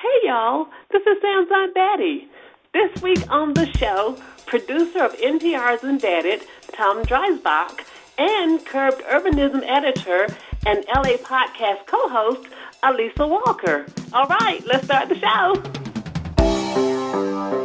Hey y'all, this is Sam's Betty. This week on the show, producer of NPR's Embedded, Tom Dreisbach, and Curbed Urbanism editor and LA podcast co-host, Alissa Walker. All right, let's start the show.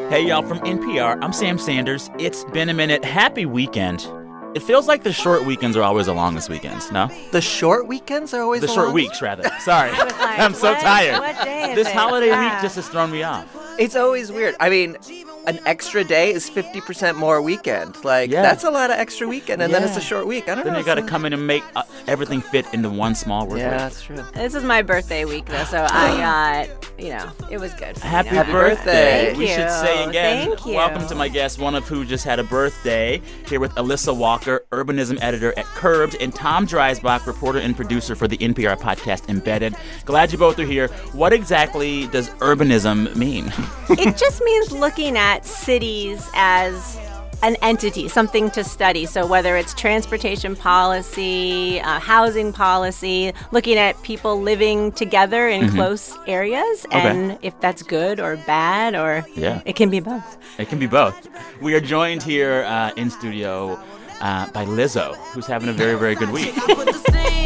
Hey, y'all, from NPR, I'm Sam Sanders. It's been a minute. Happy weekend. It feels like the short weekends are always the longest weekends, no? The short weekends are always The the short longest? weeks, rather. Sorry. like, I'm so what- tired. what day is this it? holiday Yeah. week just has thrown me off. It's always weird. I mean, an extra day is 50% more weekend. Like, Yeah. that's a lot of extra weekend, and then it's a short week. I don't know. Then know. you got to come in and make uh, everything fit into one small work Yeah, week. that's true. This is my birthday week, though, so I got, you know, it was good. for Happy, to have birthday. Thank we should say again, Thank you. welcome to my guest, one of who just had a birthday, here with Alissa Walker, urbanism editor at Curbed, and Tom Dreisbach, reporter and producer for the NPR podcast Embedded. Glad you both are here. What exactly does urbanism mean? It just means looking at cities as an entity, something to study. So whether it's transportation policy, uh, housing policy, looking at people living together in close areas, Mm-hmm. Okay. and if that's good or bad, or Yeah. it can be both. It can be both. We are joined here uh, in studio uh, by Lizzo, who's having a very, very good week.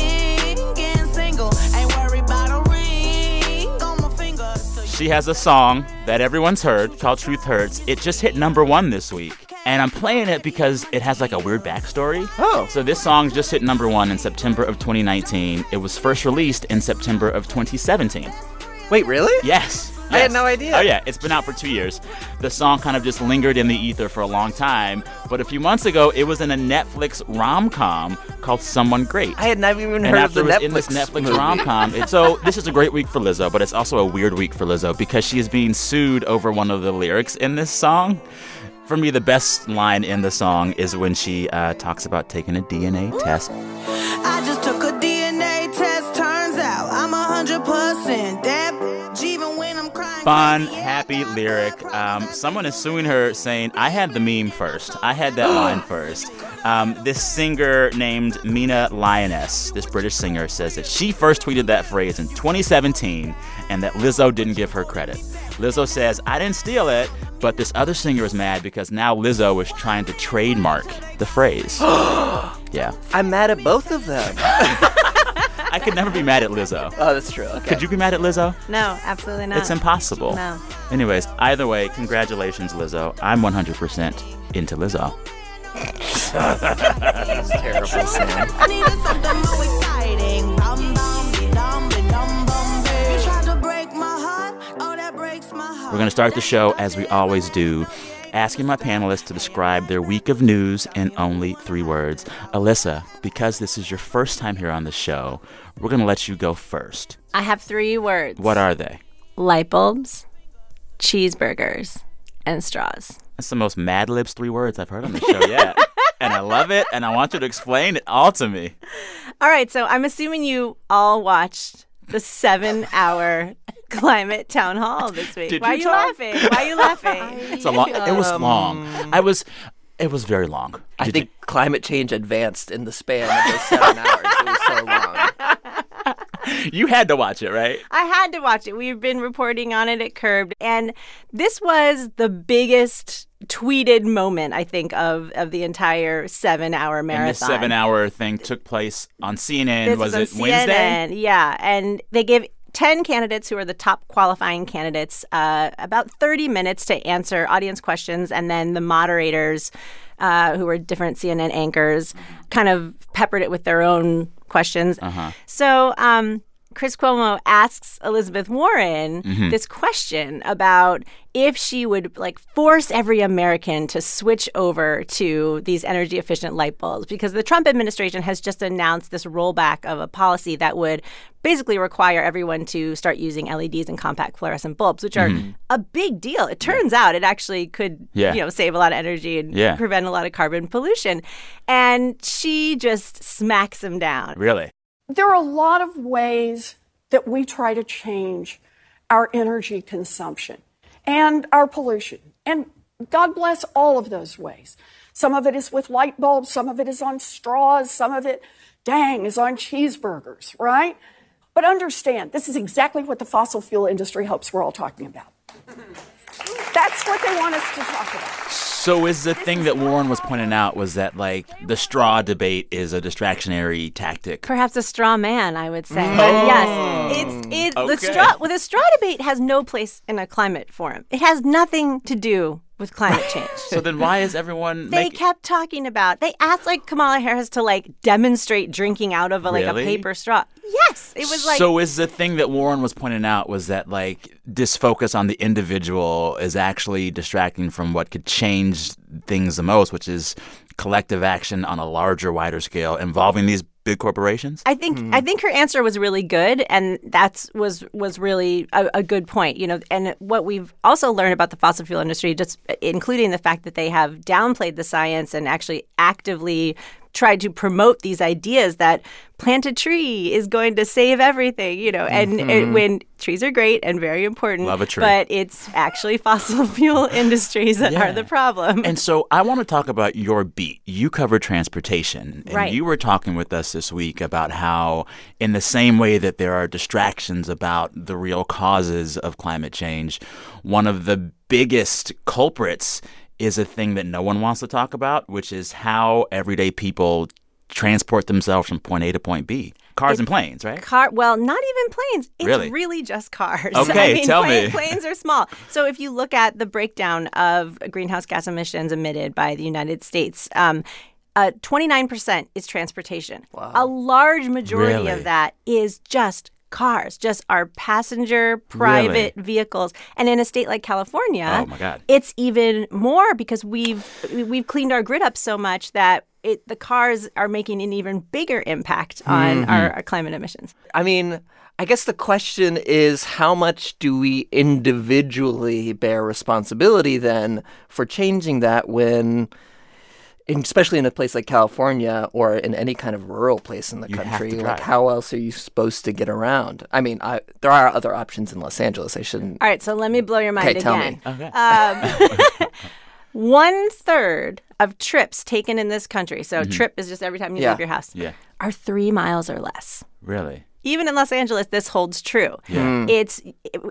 She has a song that everyone's heard called Truth Hurts. It just hit number one this week. And I'm playing it because it has like a weird backstory. Oh. So this song just hit number one in September of 2019. It was first released in September of 2017. Wait, really? Yes. Yes. I had no idea. Oh, yeah. It's been out for two years. The song kind of just lingered in the ether for a long time. But a few months ago, it was in a Netflix rom com called Someone Great. I had never even and heard of the Netflix. in this Netflix rom com. So this is a great week for Lizzo, but it's also a weird week for Lizzo because she is being sued over one of the lyrics in this song. For me, the best line in the song is when she uh, talks about taking a DNA test. I just took a DNA test. Turns out I'm 100% Fun, happy lyric. Um, someone is suing her saying, I had the meme first. I had that line first. Um, this singer named Mina Lioness, this British singer, says that she first tweeted that phrase in 2017 and that Lizzo didn't give her credit. Lizzo says, I didn't steal it, but this other singer is mad because now Lizzo is trying to trademark the phrase. yeah. I'm mad at both of them. I could never be mad at Lizzo. oh, that's true. Okay. Could you be mad at Lizzo? No, absolutely not. It's impossible. No. Anyways, either way, congratulations, Lizzo. I'm 100% into Lizzo. that's Terrible, Sam. Needed something more exciting. Bum, bum, be dum, be dum, bum, be. You tried to break my heart. Oh, that breaks my heart. We're going to start the show as we always do, asking my panelists to describe their week of news in only three words. Alissa, because this is your first time here on the show, we're going to let you go first. I have three words. What are they? light bulbs, cheeseburgers, and straws. That's the most Mad Libs three words I've heard on the show yet. and I love it, and I want you to explain it all to me. All right, so I'm assuming you all watched the seven hour climate town hall this week. Did Why you, are you Tom? laughing? Why are you laughing? It's a long. It was um, long. I was. It was very long. I Did think climate change advanced in the span of those seven hours. It was so long. you, had to watch it, right? I had to watch it. We've been reporting on it at Curbed, and this was the biggest tweeted moment I think of of the entire seven hour marathon. And this seven-hour thing took place on CNN. This was it Wednesday? Yeah, and they give 10 candidates who are the top qualifying candidates uh, about 30 minutes to answer audience questions, and then the moderators, uh, who are different CNN anchors, kind of peppered it with their own questions. Uh-huh. So, um, Chris Cuomo asks Elizabeth Warren Mm-hmm. this question about if she would like force every American to switch over to these energy efficient light bulbs because the Trump administration has just announced this rollback of a policy that would basically require everyone to start using LEDs and compact fluorescent bulbs which are a big deal. It turns out it actually could Mm-hmm. Yeah. you know save a lot of energy and Yeah. prevent a lot of carbon pollution. And she just smacks him down. Really? There are a lot of ways that we try to change our energy consumption and our pollution. And God bless all of those ways. Some of it is with light bulbs, some of it is on straws, some of it, dang, is on cheeseburgers, right? But understand, this is exactly what the fossil fuel industry hopes we're all talking about. That's what they want us to talk about. So is the thing that Warren was pointing out was that like the straw debate is a distractionary tactic. Perhaps a straw man, I would say. But oh. yes, it's it. Okay. The straw well, the straw debate has no place in a climate forum. It has nothing to do with climate change. So then why is everyone they making kept talking about. They asked like Kamala Harris to like demonstrate drinking out of a, like Really? a paper straw. Yes, it was like so is the thing that Warren was pointing out was that like this focus on the individual is actually distracting from what could change things the most, which is collective action on a larger, wider scale involving these big corporations? I think I hmm. think her answer was really good, and that's was was really a, a good point. You know, and what we've also learned about the fossil fuel industry, just including the fact that they have downplayed the science and actually actively tried to promote these ideas that plant a tree is going to save everything. You know, and it, mm-hmm. when trees are great and very important, Love a tree. but it's actually fossil fuel industries that Yeah. are the problem. And so I want to talk about your beat. You cover transportation. And Right. you were talking with us this week about how, in the same way that there are distractions about the real causes of climate change, one of the biggest culprits is a thing that no one wants to talk about, which is how everyday people transport themselves from point A to point B. Cars and planes, right? Car, well, not even planes. It's Really? really, just cars. Okay, I mean, tell plane- me. Planes are small. So if you look at the breakdown of greenhouse gas emissions emitted by the United States, um, uh, 29% is transportation. Wow. A large majority Really? of that is just cars, just our passenger private vehicles. And in a state like California, Oh, my God. it's even more because we've we've cleaned our grid up so much that it, the cars are making an even bigger impact on Mm-hmm. our, our climate emissions. I mean, I guess the question is how much do we individually bear responsibility then for changing that when especially in a place like California or in any kind of rural place in the You country, like how else are you supposed to get around? I mean, I, there are other options in Los Angeles. I shouldn't. All right, so let me blow your mind Okay, tell again. me. Okay. Um, one third of trips taken in this country, so trip is just every time you Yeah. leave your house, Yeah. are three miles or less. Really? Even in Los Angeles, this holds true. Yeah. It's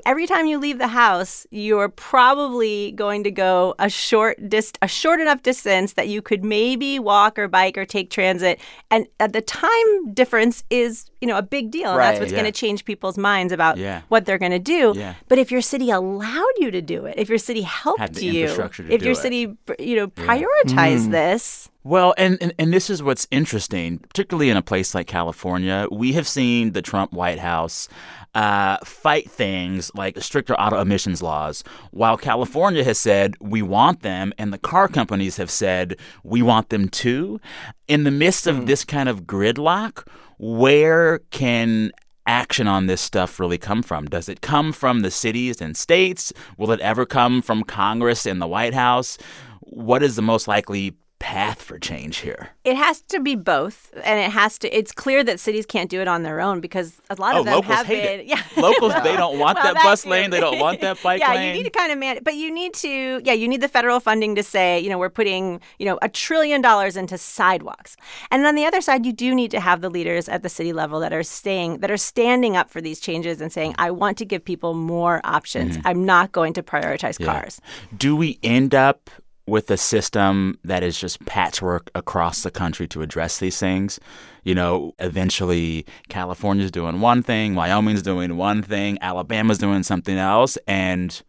every time you leave the house, you're probably going to go a short dist- a short enough distance that you could maybe walk or bike or take transit, and uh, the time difference is you know a big deal. And that's what's Yeah. going to change people's minds about Yeah. what they're going to do. Yeah. But if your city allowed you to do it, if your city helped you, if your it. city you know prioritized this, Well, and, and and this is what's interesting, particularly in a place like California. We have seen the Trump White House uh, fight things like stricter auto emissions laws, while California has said we want them, and the car companies have said we want them too. In the midst of this kind of gridlock, where can action on this stuff really come from? Does it come from the cities and states? Will it ever come from Congress and the White House? What is the most likely path for change here? it has to be both, and it has to. It's clear that cities can't do it on their own because a lot Oh, of them locals have hate been. it. Yeah, Locals, they don't want Well, that bus lane. They don't want that bike yeah, lane. you need to kind of man, but you need to, yeah, you need the federal funding to say, you know, we're putting, you know, a trillion dollars into sidewalks, and on the other side, you do need to have the leaders at the city level that are staying, that are standing up for these changes and saying, I want to give people more options. I'm not going to prioritize Mm-hmm. Yeah. cars. Do we end up with a system that is just patchwork across the country to address these things? You know, eventually California's doing one thing, Wyoming's doing one thing, Alabama's doing something else, and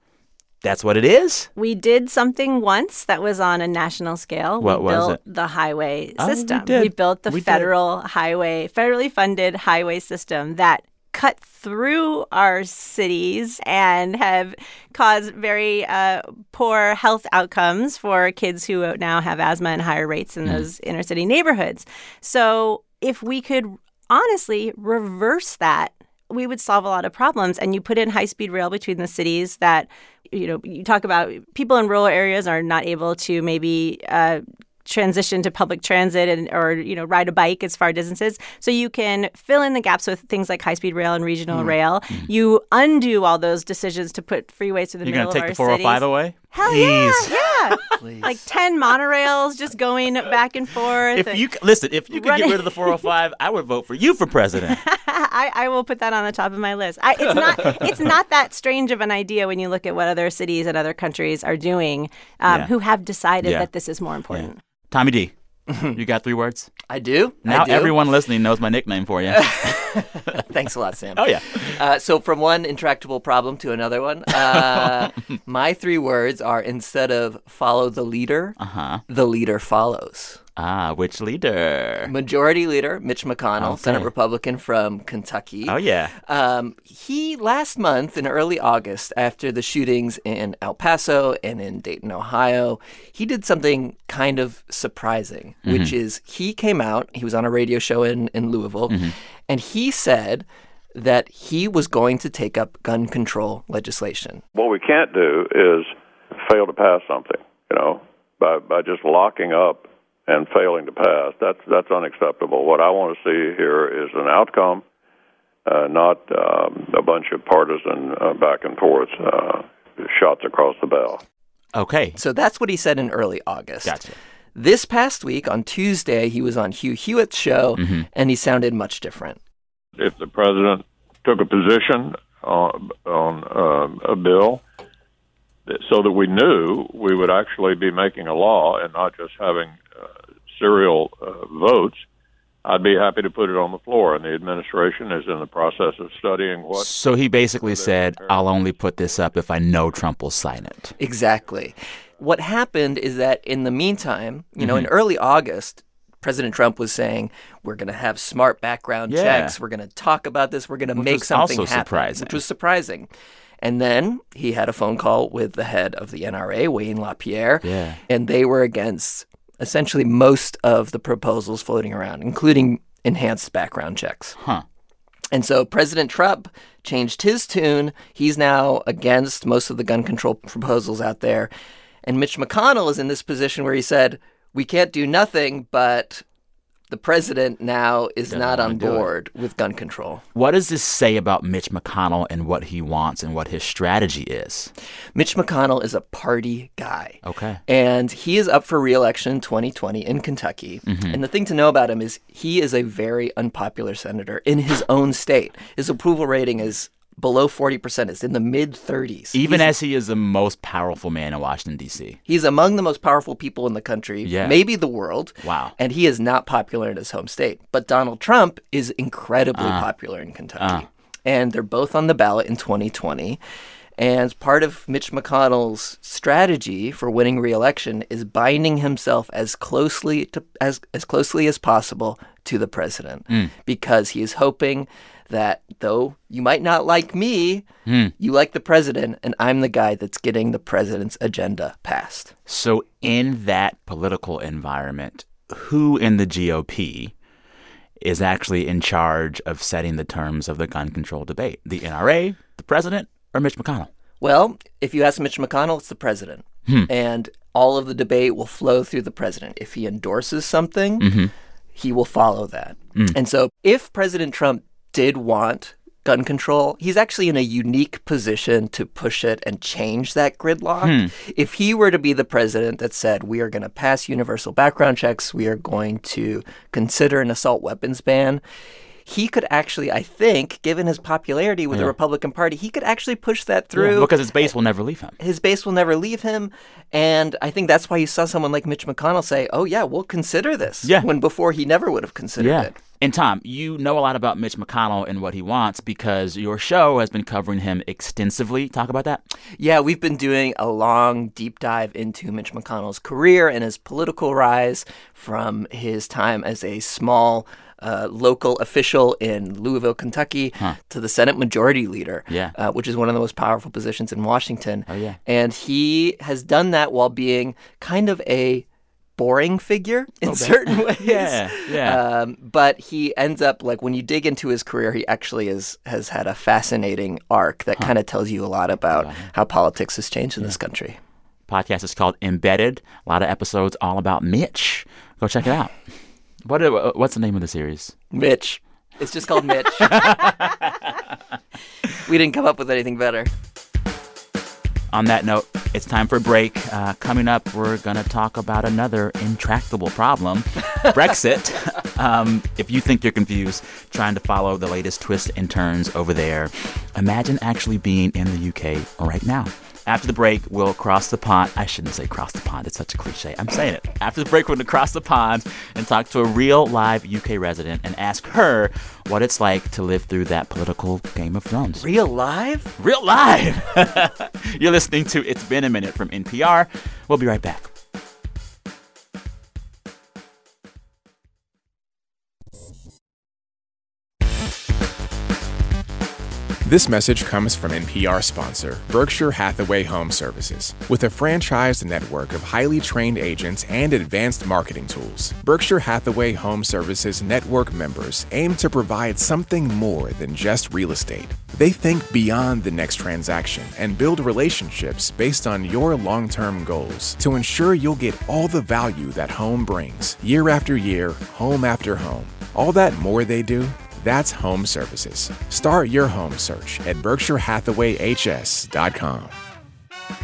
that's what it is? We did something once that was on a national scale. What we was built it? the highway Oh, we system. did. built the We did. federal highway, federally funded highway system that cut through our cities and have caused very uh, poor health outcomes for kids who now have asthma and higher rates in those inner city neighborhoods. So if we could honestly reverse that we would solve a lot of problems and you put in high speed rail between the cities that you know you talk about people in rural areas are not able to maybe uh, transition to public transit and or you know ride a bike as far distances so you can fill in the gaps with things like high speed rail and regional Mm. rail you undo all those decisions to put freeways through the You're middle going to take of the our 405 cities away? Hell Please. yeah, yeah. Like 10 monorails just going back and forth. If and- you listen, if you could Running- get rid of the 405, I would vote for you for president. I, I will put that on the top of my list. I, it's not it's not that strange of an idea when you look at what other cities and other countries are doing um, Yeah. who have decided Yeah. that this is more important. Tommy D, you got three words. I do. Now I do. everyone listening knows my nickname for you. Thanks a lot, Sam. oh yeah. Uh, so from one intractable problem to another one, uh, my three words are instead of follow the leader, Uh huh. the leader follows. Ah, which leader? Majority Leader Mitch McConnell, Okay. Senate Republican from Kentucky. Oh yeah. Um, he last month in early August, after the shootings in El Paso and in Dayton, Ohio, he did something kind of surprising, which is he came out. He was on a radio show in in Louisville, and he said that he was going to take up gun control legislation. What we can't do is fail to pass something, you know, by by just locking up and failing to pass. That's that's unacceptable. What I want to see here is an outcome, uh, not um, a bunch of partisan uh, back and forth uh, shots across the bow. Okay. So that's what he said in early August. Gotcha. This past week on Tuesday, he was on Hugh Hewitt's show, and he sounded much different. If the president took a position on, on uh, a bill that- so that we knew we would actually be making a law and not just having serial uh, votes, I'd be happy to put it on the floor. And the administration is in the process of studying what. So he basically said, "I'll only put this up if I know Trump will sign it." Exactly. What happened is that in the meantime, you know, in early August, President Trump was saying, "We're going to have smart background Yeah. checks. We're going to talk about this. We're going to make was something also happen," surprising. which was surprising. And then he had a phone call with the head of the NRA, Wayne LaPierre, Yeah. and they were against essentially most of the proposals floating around, including enhanced background checks. Huh. And so President Trump changed his tune. He's now against most of the gun control proposals out there. And Mitch McConnell is in this position where he said, we can't do nothing, but the president now is Doesn't not on board with gun control. What does this say about Mitch McConnell and what he wants and what his strategy is? Mitch McConnell is a party guy. Okay. And he is up for reelection in 2020 in Kentucky. Mm-hmm. And the thing to know about him is he is a very unpopular senator in his own state. His approval rating is below 40%. It's in the mid 30s. Even He's- as he is the most powerful man in Washington D.C. He's among the most powerful people in the country, Yeah. maybe the world. Wow. And he is not popular in his home state. But Donald Trump is incredibly Uh. popular in Kentucky. And they're both on the ballot in 2020. And part of Mitch McConnell's strategy for winning re-election is binding himself as closely to as as closely as possible to the president Mm. because he is hoping that though you might not like me, Hmm. you like the president and I'm the guy that's getting the president's agenda passed. So, in that political environment, who in the GOP is actually in charge of setting the terms of the gun control debate? The NRA, the president, or Mitch McConnell? Well, if you ask Mitch McConnell, it's the president. Hmm. And all of the debate will flow through the president. If he endorses something, Mm-hmm. He will follow that. Mm. And so if President Trump did want gun control, he's actually in a unique position to push it and change that gridlock. Hmm. If he were to be the president that said, we are going to pass universal background checks, we are going to consider an assault weapons ban, he could actually, I think, given his popularity with the Republican Party, he could actually push that through Yeah, because his base will never leave him. his base will never leave him. And I think that's why you saw someone like Mitch McConnell say, oh, yeah, we'll consider this. Yeah. When before he never would have considered Yeah. it. And Tom, you know a lot about Mitch McConnell and what he wants because your show has been covering him extensively. Talk about that. Yeah, we've been doing a long, deep dive into Mitch McConnell's career and his political rise from his time as a small uh, local official in Louisville, Kentucky, to the Senate Majority Leader, Yeah. uh, which is one of the most powerful positions in Washington. Oh, yeah. And he has done that while being kind of a boring figure in certain ways. Yeah, yeah. Um, but he ends up like when you dig into his career, he actually is has had a fascinating arc that kind of tells you a lot about how politics has changed in this country. Podcast is called Embedded. A lot of episodes all about Mitch. Go check it out. What uh, what's the name of the series? Mitch, it's just called Mitch. we didn't come up with anything better. On that note, it's time for a break. Uh, coming up, we're going to talk about another intractable problem Brexit. Um, if you think you're confused trying to follow the latest twists and turns over there, imagine actually being in the UK right now. After the break, we'll cross the pond. I shouldn't say cross the pond. It's such a cliche. I'm saying it. After the break, we're going to cross the pond and talk to a real live UK resident and ask her what it's like to live through that political Game of Thrones. Real live? Real live! You're listening to It's Been a Minute from NPR. We'll be right back. This message comes from NPR sponsor, Berkshire Hathaway Home Services. With a franchised network of highly trained agents and advanced marketing tools, Berkshire Hathaway Home Services network members aim to provide something more than just real estate. They think beyond the next transaction and build relationships based on your long term goals to ensure you'll get all the value that home brings, year after year, home after home. All that more they do that's home services. Start your home search at berkshirehathawayhs.com.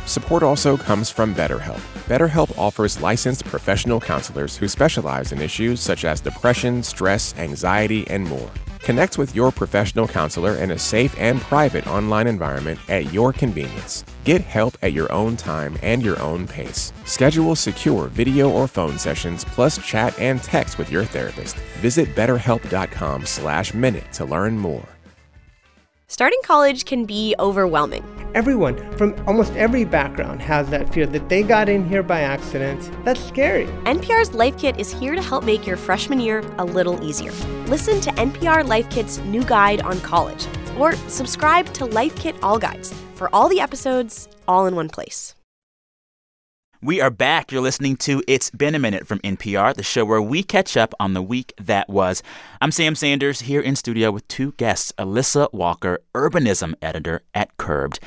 Support also comes from BetterHelp. BetterHelp offers licensed professional counselors who specialize in issues such as depression, stress, anxiety, and more. Connect with your professional counselor in a safe and private online environment at your convenience. Get help at your own time and your own pace. Schedule secure video or phone sessions plus chat and text with your therapist. Visit betterhelp.com slash minute to learn more. Starting college can be overwhelming. Everyone from almost every background has that fear that they got in here by accident. That's scary. NPR's Life Kit is here to help make your freshman year a little easier. Listen to NPR Life Kit's new guide on college, or subscribe to Life Kit All Guides for all the episodes all in one place. We are back. You're listening to It's Been a Minute from NPR, the show where we catch up on the week that was. I'm Sam Sanders here in studio with two guests Alissa Walker, urbanism editor at Curbed.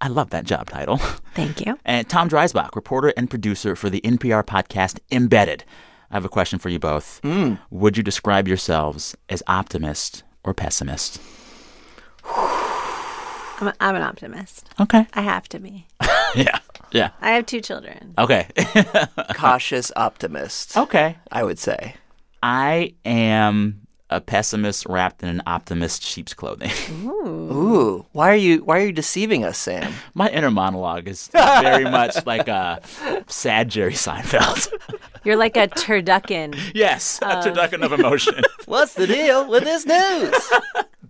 I love that job title. Thank you. And Tom Dreisbach, reporter and producer for the NPR podcast Embedded. I have a question for you both. Hmm. Would you describe yourselves as optimist or pessimist? I'm, a, I'm an optimist. Okay. I have to be. Yeah. Yeah. I have two children. Okay. Cautious optimist, okay. I would say. I am a pessimist wrapped in an optimist sheep's clothing. Ooh, why are you why are you deceiving us, Sam? My inner monologue is very much like a sad Jerry Seinfeld. You're like a turducken. yes, a turducken of emotion, What's the deal with this news?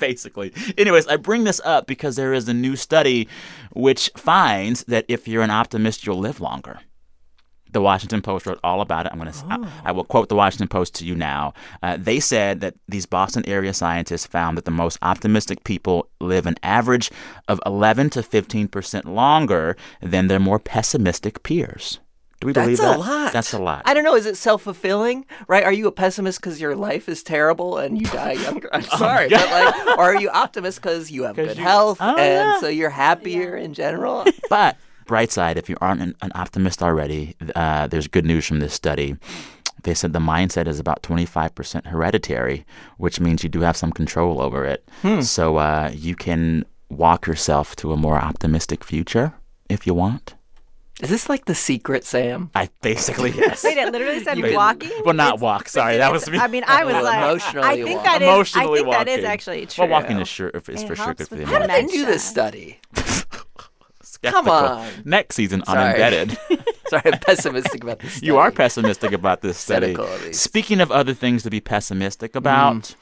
Basically. Anyways, I bring this up because there is a new study which finds that if you're an optimist, you'll live longer. The Washington Post wrote all about it. I'm going to. I, I will quote the Washington Post to you now. Uh, they said that these Boston area scientists found that the most optimistic people live an average of 11 to 15 percent longer than their more pessimistic peers. Do we believe That's that? a lot. That's a lot. I don't know. Is it self fulfilling? Right? Are you a pessimist because your life is terrible and you die younger? I'm sorry, but like, or are you optimist because you have good you- health Oh, and yeah. so you're happier in general? But bright side, if you aren't an, an optimist already, uh, there's good news from this study. They said the mindset is about 25% hereditary, which means you do have some control over it. So uh, you can walk yourself to a more optimistic future if you want. Is this like the secret, Sam? I basically yes. Wait, it literally said You can- walking? Well, not It's- walk. Sorry, that was me. I mean, I was Well, like, emotionally I think walk. that is. I Emotionally think that is actually true. Well, walking is sure is It for sure good for the with How did they do this study? Skeptical. on. Next season on Sorry. Embedded. Sorry, I'm pessimistic about this. You are pessimistic about this study. Cynical, at least. Speaking of other things to be pessimistic about, mm.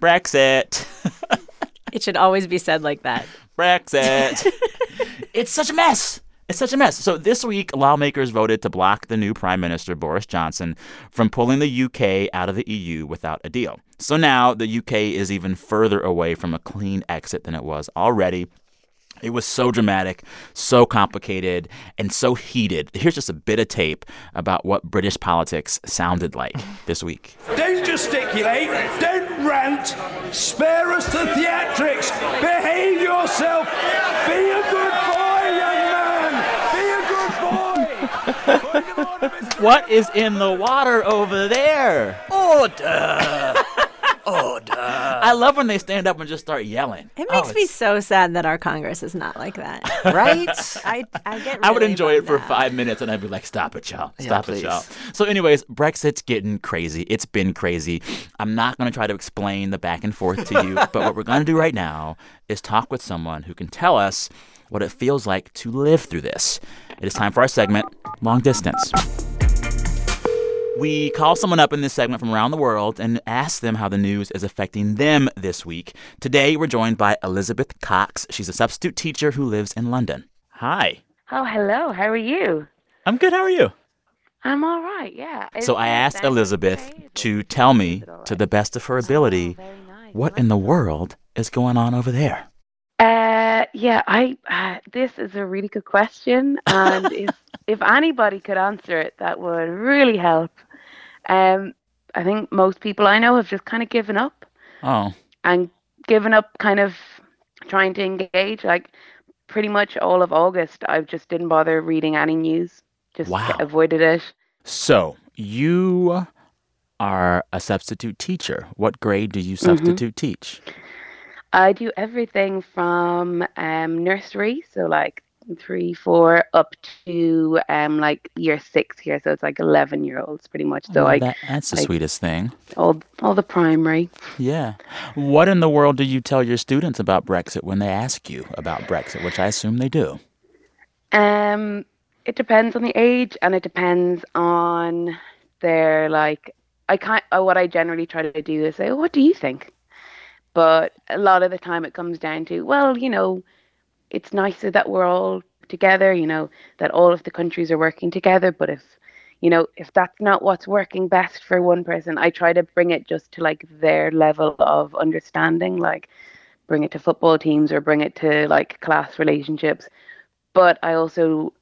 Brexit. It should always be said like that. Brexit. it's such a mess. It's such a mess. So this week, lawmakers voted to block the new Prime Minister Boris Johnson from pulling the UK out of the EU without a deal. So now the UK is even further away from a clean exit than it was already. It was so dramatic, so complicated, and so heated. Here's just a bit of tape about what British politics sounded like this week. Don't gesticulate. Don't rant. Spare us the theatrics. Behave yourself. Be a good boy, young man. Be a good boy. What is in the water over there? Order! Order! I love when they stand up and just start yelling. It Oh, makes me so sad that our Congress is not like that. Right? I, I get. I would enjoy it for out. five minutes and I'd be like, stop it, y'all. Yeah, Stop it, please. y'all. So, anyways, Brexit's getting crazy. It's been crazy. I'm not going to try to explain the back and forth to you, but what we're going to do right now is talk with someone who can tell us what it feels like to live through this. It is time for our segment, Long Distance. We call someone up in this segment from around the world and ask them how the news is affecting them this week. Today, we're joined by Elizabeth Cox. She's a substitute teacher who lives in London. Hi. Oh, hello. How are you? I'm good. How are you? I'm all right. Yeah. So I asked Elizabeth to tell me, to the best of her ability, what in the world is going on over there. Uh, yeah. I. Uh, this is a really good question, and if if anybody could answer it, that would really help. Um, I think most people I know have just kind of given up Oh, and given up, kind of trying to engage. Like pretty much all of August, I just didn't bother reading any news. Just Wow. avoided it. so you are a substitute teacher. What grade do you substitute teach? I do everything from um, nursery, so like three, four, up to um, like year six here. So it's like eleven year olds, pretty much. So Oh, like that, that's the sweetest thing. all all the primary. Yeah. What in the world do you tell your students about Brexit when they ask you about Brexit, which I assume they do? Um, it depends on the age, and it depends on their like. I can't. Uh, what I generally try to do is say, oh, "What do you think?" But a lot of the time, it comes down to, well, you know, it's nicer that we're all together. You know, that all of the countries are working together. But if you know, if that's not what's working best for one person, I try to bring it just to like their level of understanding, like bring it to football teams or bring it to like class relationships. But I also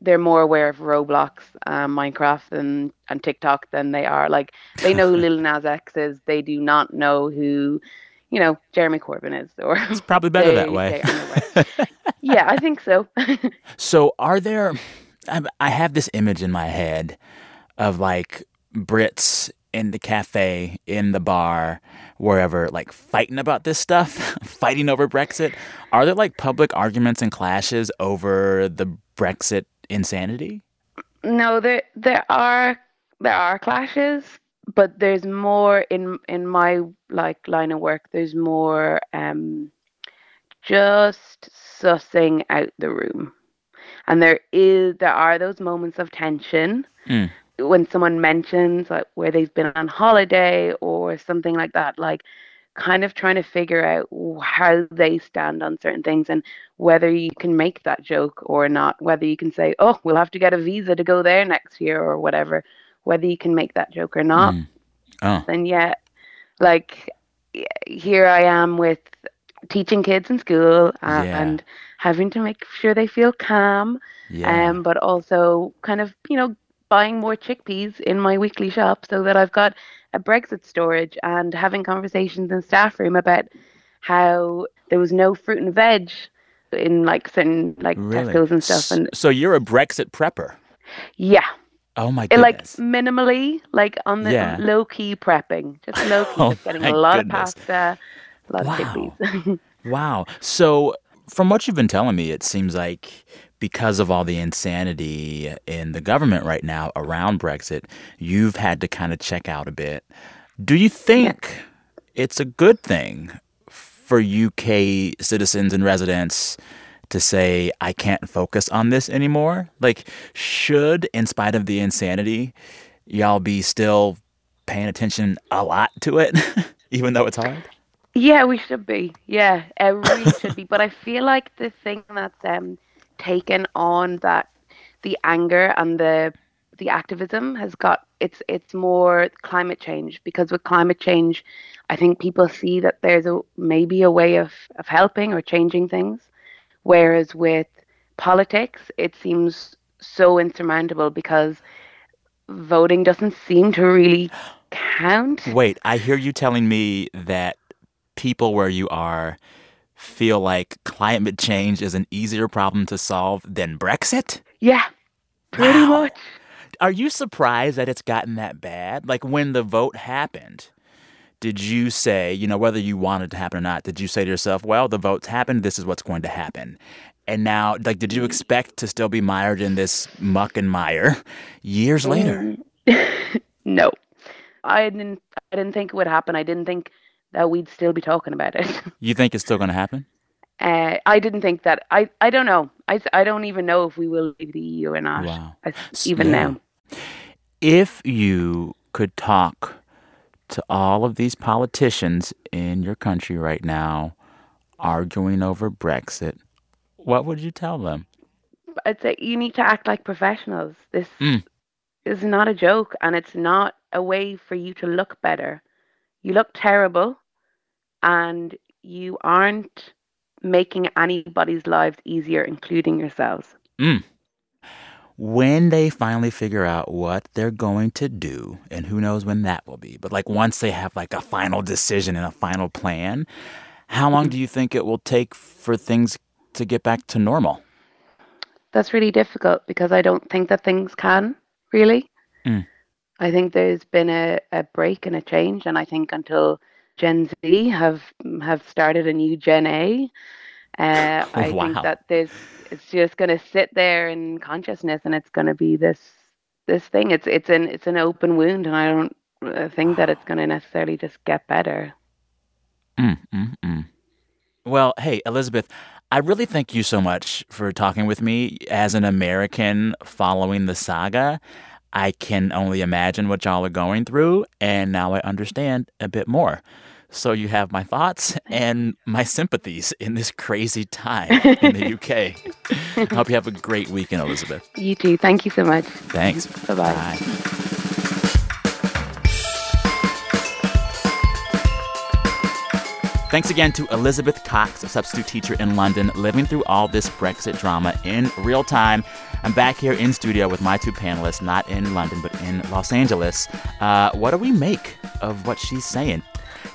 they're more aware of Roblox, um, Minecraft, and and TikTok than they are. Like they know who Lil Nas X is. They do not know who, you know, Jeremy Corbyn is. Or It's probably better that way. they are aware. yeah, I think so. So, are there? I, I have this image in my head of like Brits in the cafe, in the bar, wherever, like fighting about this stuff, fighting over Brexit. Are there like public arguments and clashes over the Brexit insanity? No, there there are there are clashes, but there's more in in my like line of work. There's more um just sussing out the room, and there is there are those moments of tension Mm. when someone mentions like where they've been on holiday or something like that. Like kind of trying to figure out how they stand on certain things and whether you can make that joke or not, whether you can say, oh, we'll have to get a visa to go there next year or whatever, whether you can make that joke or not. Oh. And yet, like, here I am with teaching kids in school uh, Yeah. and having to make sure they feel calm, Yeah. um, but also kind of, you know, buying more chickpeas in my weekly shop so that I've got a Brexit storage and having conversations in staff room about how there was no fruit and veg in like certain like Really? Tesco's and stuff. And So you're a Brexit prepper. yeah, Oh my it, goodness. like minimally, like on the Yeah. low key prepping, just low key, Oh just getting a lot goodness. of pasta, a lot Wow. of chickpeas. Wow. So, from what you've been telling me, it seems like because of all the insanity in the government right now around Brexit, you've had to kind of check out a bit. Do you think it's a good thing for UK citizens and residents to say, I can't focus on this anymore? Like, should, in spite of the insanity, y'all be still paying attention a lot to it, even though it's hard? Yeah, we should be. Yeah, it really should be. But I feel like the thing that's um taken on that the anger and the the activism has got it's it's more climate change because with climate change, I think people see that there's a maybe a way of of helping or changing things, whereas with politics, it seems so insurmountable because voting doesn't seem to really count. Wait, I hear you telling me that people where you are feel like climate change is an easier problem to solve than Brexit? Yeah, pretty Wow. much. Are you surprised that it's gotten that bad? Like when the vote happened, did you say, you know, whether you wanted it to happen or not, did you say to yourself, well, the votes happened, this is what's going to happen? And now, like, did you expect to still be mired in this muck and mire years later? no, I didn't. I didn't think it would happen. I didn't think that we'd still be talking about it. You think it's still going to happen? Uh, I didn't think that. I, I don't know. I, I don't even know if we will leave the EU or not. Wow. Even Yeah. now. If you could talk to all of these politicians in your country right now arguing over Brexit, what would you tell them? I'd say you need to act like professionals. This Mm. is not a joke, and it's not a way for you to look better. You look terrible, and you aren't making anybody's lives easier, including yourselves. Mm. When they finally figure out what they're going to do, and who knows when that will be, but like once they have like a final decision and a final plan, how long do you think it will take for things to get back to normal? That's really difficult because I don't think that things can really. Mm. I think there's been a, a break and a change, and I think until Gen Z have have started a new Gen A, uh, I Wow. think that there's it's just going to sit there in consciousness, and it's going to be this this thing. It's it's an it's an open wound, and I don't uh, think that it's going to necessarily just get better. Mm, mm, mm. Well, hey, Elizabeth, I really thank you so much for talking with me. As an American following the saga, I can only imagine what y'all are going through, and now I understand a bit more. So you have my thoughts and my sympathies in this crazy time in the UK. I hope you have a great weekend, Elizabeth. You too. Thank you so much. Thanks. Bye bye. Bye. Thanks again to Elizabeth Cox, a substitute teacher in London, living through all this Brexit drama in real time. I'm back here in studio with my two panelists, not in London, but in Los Angeles. Uh, what do we make of what she's saying?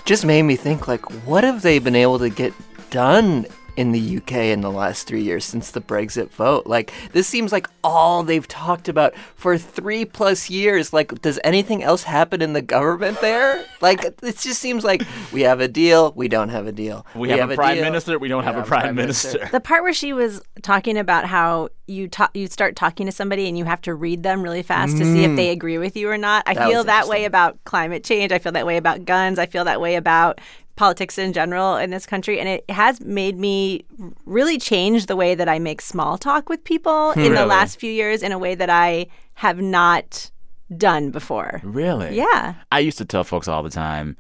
Just made me think, like, what have they been able to get done in the UK in the last three years since the Brexit vote? Like, this seems like all they've talked about for three plus years. Like, does anything else happen in the government there? Like, it just seems like we have a deal, we don't have a deal. We, have, a prime deal, minister, we don't have a prime, minister. The part where she was talking about how you ta- you start talking to somebody and you have to read them really fast to see if Mm. they agree with you or not. I That feel that way about climate change. I feel that way about guns. I feel that way about politics in general in this country and it has made me really change the way that I make small talk with people hmm. in the last few years in a way that I have not done before. Really? Yeah. I used to tell folks all the time,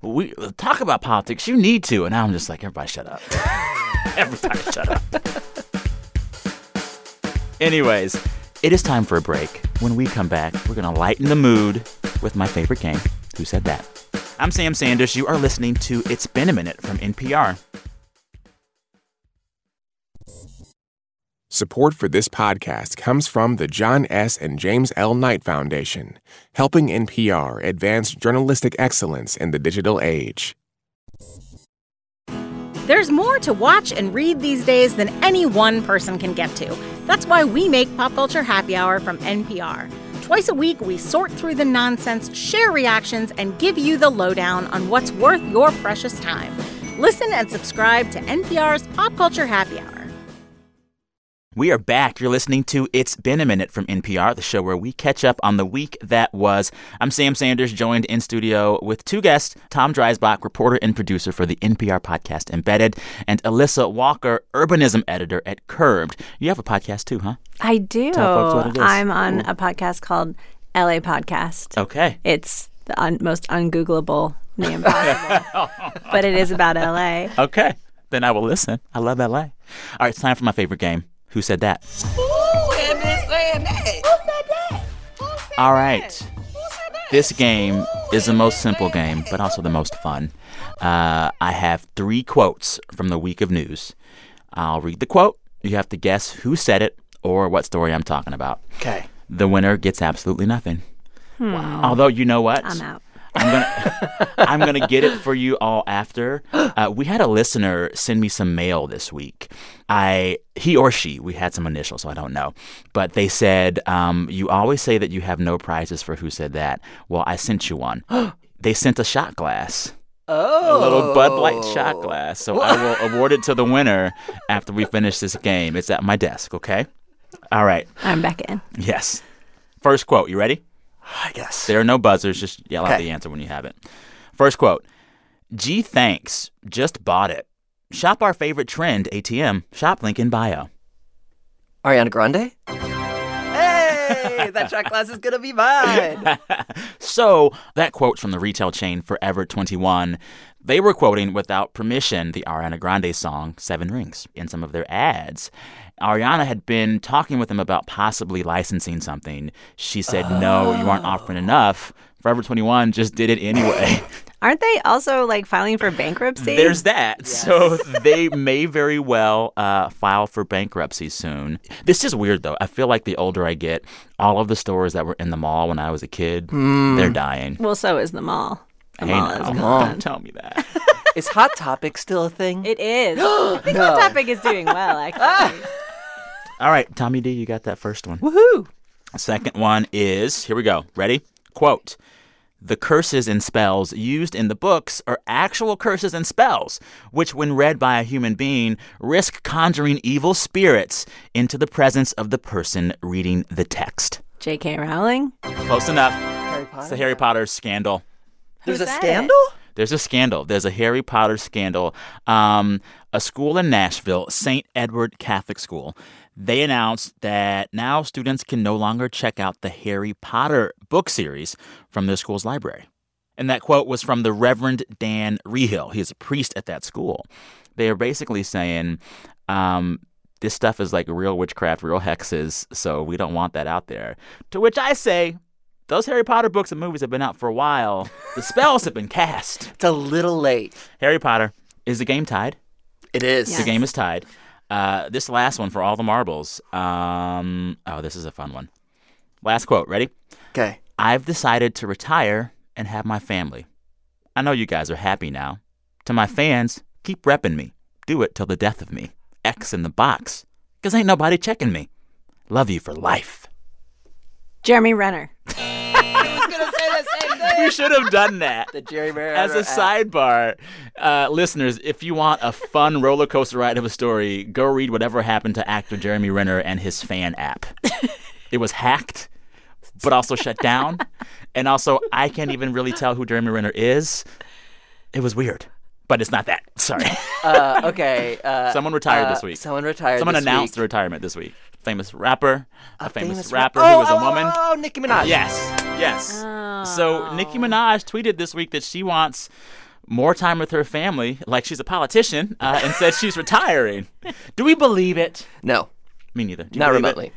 we talk about politics, you need to. And now I'm just like, everybody shut up. everybody shut up. Anyways, it is time for a break. When we come back, we're going to lighten the mood with my favorite game, Who Said That? I'm Sam Sanders. You are listening to It's Been a Minute from NPR. Support for this podcast comes from the John S. and James L. Knight Foundation, helping NPR advance journalistic excellence in the digital age. There's more to watch and read these days than any one person can get to. That's why we make Pop Culture Happy Hour from NPR. Twice a week, we sort through the nonsense, share reactions, and give you the lowdown on what's worth your precious time. Listen and subscribe to NPR's Pop Culture Happy Hour. We are back. You're listening to It's Been a Minute from NPR, the show where we catch up on the week that was. I'm Sam Sanders, joined in studio with two guests Tom Dreisbach, reporter and producer for the NPR podcast Embedded, and Alissa Walker, urbanism editor at Curbed. You have a podcast too, huh? I do. Tell folks what it is. I'm on a podcast called LA Podcast. Okay. It's the un- most ungoogleable name possible, but it is about LA. Okay. Then I will listen. I love LA. All right, it's time for my favorite game. Who said that? All right. This game is the most simple game, but also the most fun. Uh, I have three quotes from the week of news. I'll read the quote. You have to guess who said it or what story I'm talking about. Okay. The winner gets absolutely nothing. Wow. Although you know what? I'm out. I'm gonna I'm gonna get it for you all after. Uh, we had a listener send me some mail this week. I he or she we had some initials, so I don't know, but they said um, you always say that you have no prizes for who said that. Well, I sent you one. they sent a shot glass. Oh. A little Bud Light shot glass. So I will award it to the winner after we finish this game. It's at my desk, okay? All right. I'm back in. Yes. First quote. You ready? I guess. There are no buzzers. Just yell out the answer when you have it. First quote Gee, thanks. Just bought it. Shop our favorite trend, ATM. Shop link in bio. Ariana Grande? Hey, that shot glass is gonna be mine. So, that quote's from the retail chain Forever 21. They were quoting without permission the Ariana Grande song Seven Rings in some of their ads. Ariana had been talking with them about possibly licensing something. She said, No, you aren't offering enough. Forever 21 just did it anyway. Aren't they also like filing for bankruptcy? There's that. So they may very well uh, file for bankruptcy soon. This is weird, though. I feel like the older I get, all of the stores that were in the mall when I was a kid, Hmm. they're dying. Well, so is the mall. The Hey, mall now. is Come gone. on, tell me that. Is Hot Topic still a thing? It is. I think Hot Topic is doing well, actually. All right, Tommy D, you got that first one. Woohoo! Second one is here we go. Ready? Quote The curses and spells used in the books are actual curses and spells, which, when read by a human being, risk conjuring evil spirits into the presence of the person reading the text. J.K. Rowling? Close enough. Harry It's Potter. the Harry Potter scandal. There's a said scandal? There's a scandal. There's a Harry Potter scandal. Um, a school in Nashville, St. Edward Catholic School, they announced that now students can no longer check out the Harry Potter book series from their school's library. And that quote was from the Reverend Dan Reehil. he is a priest at that school. They are basically saying, um, this stuff is like real witchcraft, real hexes, so we don't want that out there. To which I say, those Harry Potter books and movies have been out for a while. The spells have been cast. It's a little late. Harry Potter. Is the game tied? It is. The game is tied. Uh, this last one for all the marbles. Um, oh, this is a fun one. Last quote. Ready? Okay. I've decided to retire and have my family. I know you guys are happy now. To my fans, keep repping me. Do it till the death of me. X in the box. Because ain't nobody checking me. Love you for life. Jeremy Renner. We should have done that. The Jerry Mayer As a sidebar, uh, listeners, if you want a fun roller coaster ride of a story, go read whatever happened to actor Jeremy Renner and his fan app. it was hacked, but also shut down. And also, I can't even really tell who Jeremy Renner is. It was weird, but it's not that. Sorry. Uh, okay. Uh, Someone retired uh, this week. Someone retired. Someone announced week. retirement this week. Famous rapper, a, famous, famous rapper rap- who was Oh, a oh, woman. Oh, oh, Nicki Minaj. Yes, yes. So Nicki Minaj tweeted this week that she wants more time with her family, like she's a politician, uh, and said she's retiring. Do we believe it? No, Me neither. Do you not believe it? remotely.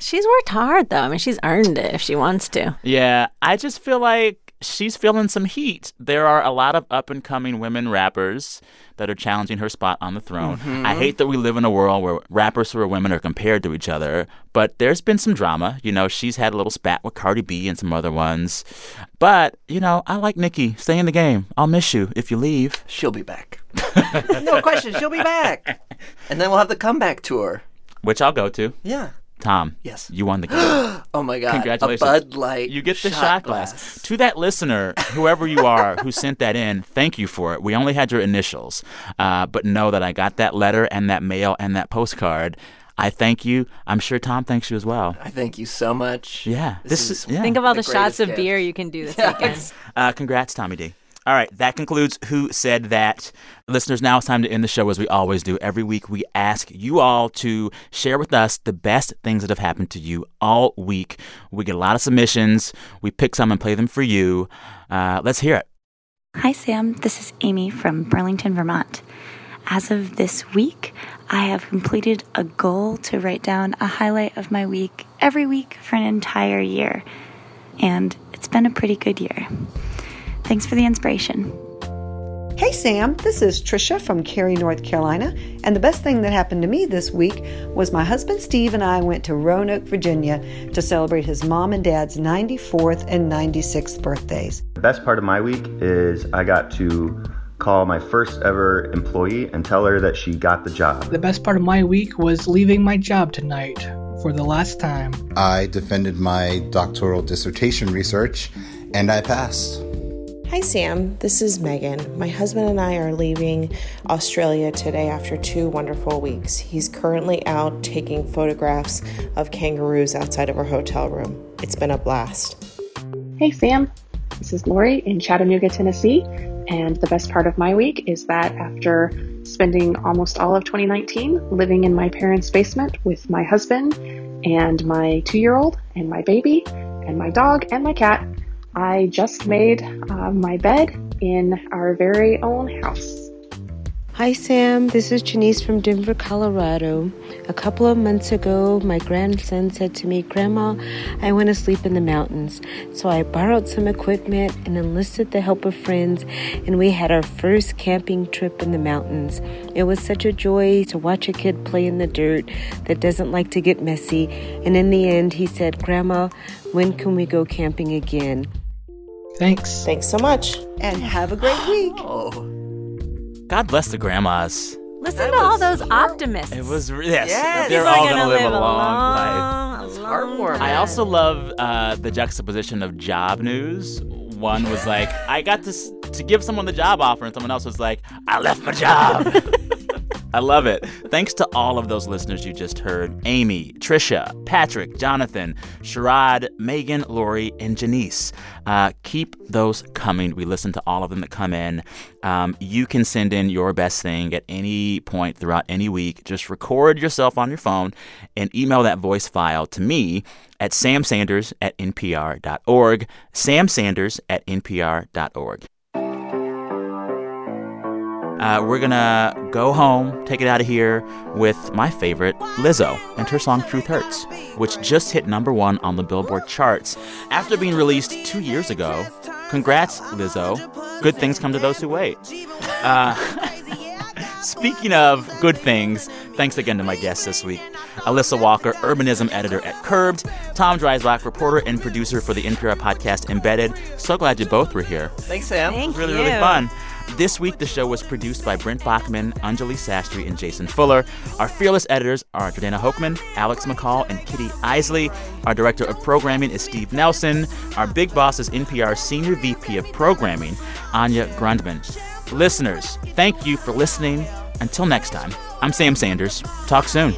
She's worked hard, though. I mean, she's earned it if she wants to. Yeah, I just feel like she's feeling some heat. There are a lot of up and coming women rappers that are challenging her spot on the throne. Mm-hmm. I hate that we live in a world where rappers who are women are compared to each other, but there's been some drama. You know, she's had a little spat with Cardi B and some other ones. But, you know, I like Nicki. Stay in the game. I'll miss you if you leave. She'll be back. no question. She'll be back. And then we'll have the comeback tour. Which I'll go to. Yeah. Tom. Yes. You won the game. Oh my God. Congratulations. A Bud Light. You get the shot, shot glass. glass. To that listener, whoever you are who sent that in, thank you for it. We only had your initials, uh, but know that I got that letter and that mail and that postcard. I thank you. I'm sure Tom thanks you as well. I thank you so much. Yeah. This, This is is- yeah. Think of all the, The shots of gift. beer you can do this Yes. weekend. Uh, congrats, Tommy D. All right, that concludes Who Said That. Listeners, now it's time to end the show as we always do. Every week, we ask you all to share with us the best things that have happened to you all week. We get a lot of submissions. We pick some and play them for you. Uh, let's hear it. Hi, Sam. This is Amy from Burlington, Vermont. As of this week, I have completed a goal to write down a highlight of my week every week for an entire year. And it's been a pretty good year. Thanks for the inspiration. Hey Sam, this is Trisha from Cary, North Carolina, and the best thing that happened to me this week was my husband Steve and I went to Roanoke, Virginia to celebrate his mom and dad's 94th and 96th birthdays. The best part of my week is I got to call my first ever employee and tell her that she got the job. The best part of my week was leaving my job tonight for the last time. I defended my doctoral dissertation research and I passed. Hi, Sam. This is Megan. My husband and I are leaving Australia today after two wonderful weeks. He's currently out taking photographs of kangaroos outside of our hotel room. It's been a blast. Hey, Sam. This is Lori in Chattanooga, Tennessee. And the best part of my week is that after spending almost all of 2019 living in my parents' basement with my husband and my two year old and my baby and my dog and my cat, I just made uh, my bed in our very own house. Hi, Sam. This is Janice from Denver, Colorado. A couple of months ago, my grandson said to me, Grandma, I want to sleep in the mountains. So I borrowed some equipment and enlisted the help of friends, and we had our first camping trip in the mountains. It was such a joy to watch a kid play in the dirt that doesn't like to get messy. And in the end, he said, Grandma, when can we go camping again? Thanks. Thanks so much. And have a great week. Oh. God bless the grandmas. Listen to all those optimists. It was re- yes, Yes. they're People are all gonna gonna live, live a a long, long- life. a long I also love uh, the juxtaposition of job news. One was like, I got to s- to give someone the job offer, and someone else was like, I left my job. I love it. Thanks to all of those listeners you just heard Amy, Trisha, Patrick, Jonathan, Sherrod, Megan, Lori, and Janice. Uh, keep those coming. We listen to all of them that come in. Um, you can send in your best thing at any point throughout any week. Just record yourself on your phone and email that voice file to me at samsanders at npr.org. samsanders at npr.org. Uh, we're gonna go home, take it out of here with my favorite, Lizzo, and her song Truth Hurts, which just hit number one on the Billboard charts after being released two years ago. Congrats, Lizzo. Good things come to those who wait. Uh, speaking of good things, thanks again to my guests this week Alissa Walker, urbanism editor at Curbed, Tom Dreisbach, reporter and producer for the NPR podcast Embedded. So glad you both were here. Thanks, Sam. It was really, really fun. This week, the show was produced by Brent Baughman, Anjali Sastry, and Jason Fuller. Our fearless editors are Jordana Hochman, Alex McCall, and Kitty Eisele. Our director of programming is Steve Nelson. Our big boss is NPR's senior VP of programming, Anya Grundmann. Listeners, thank you for listening. Until next time, I'm Sam Sanders. Talk soon.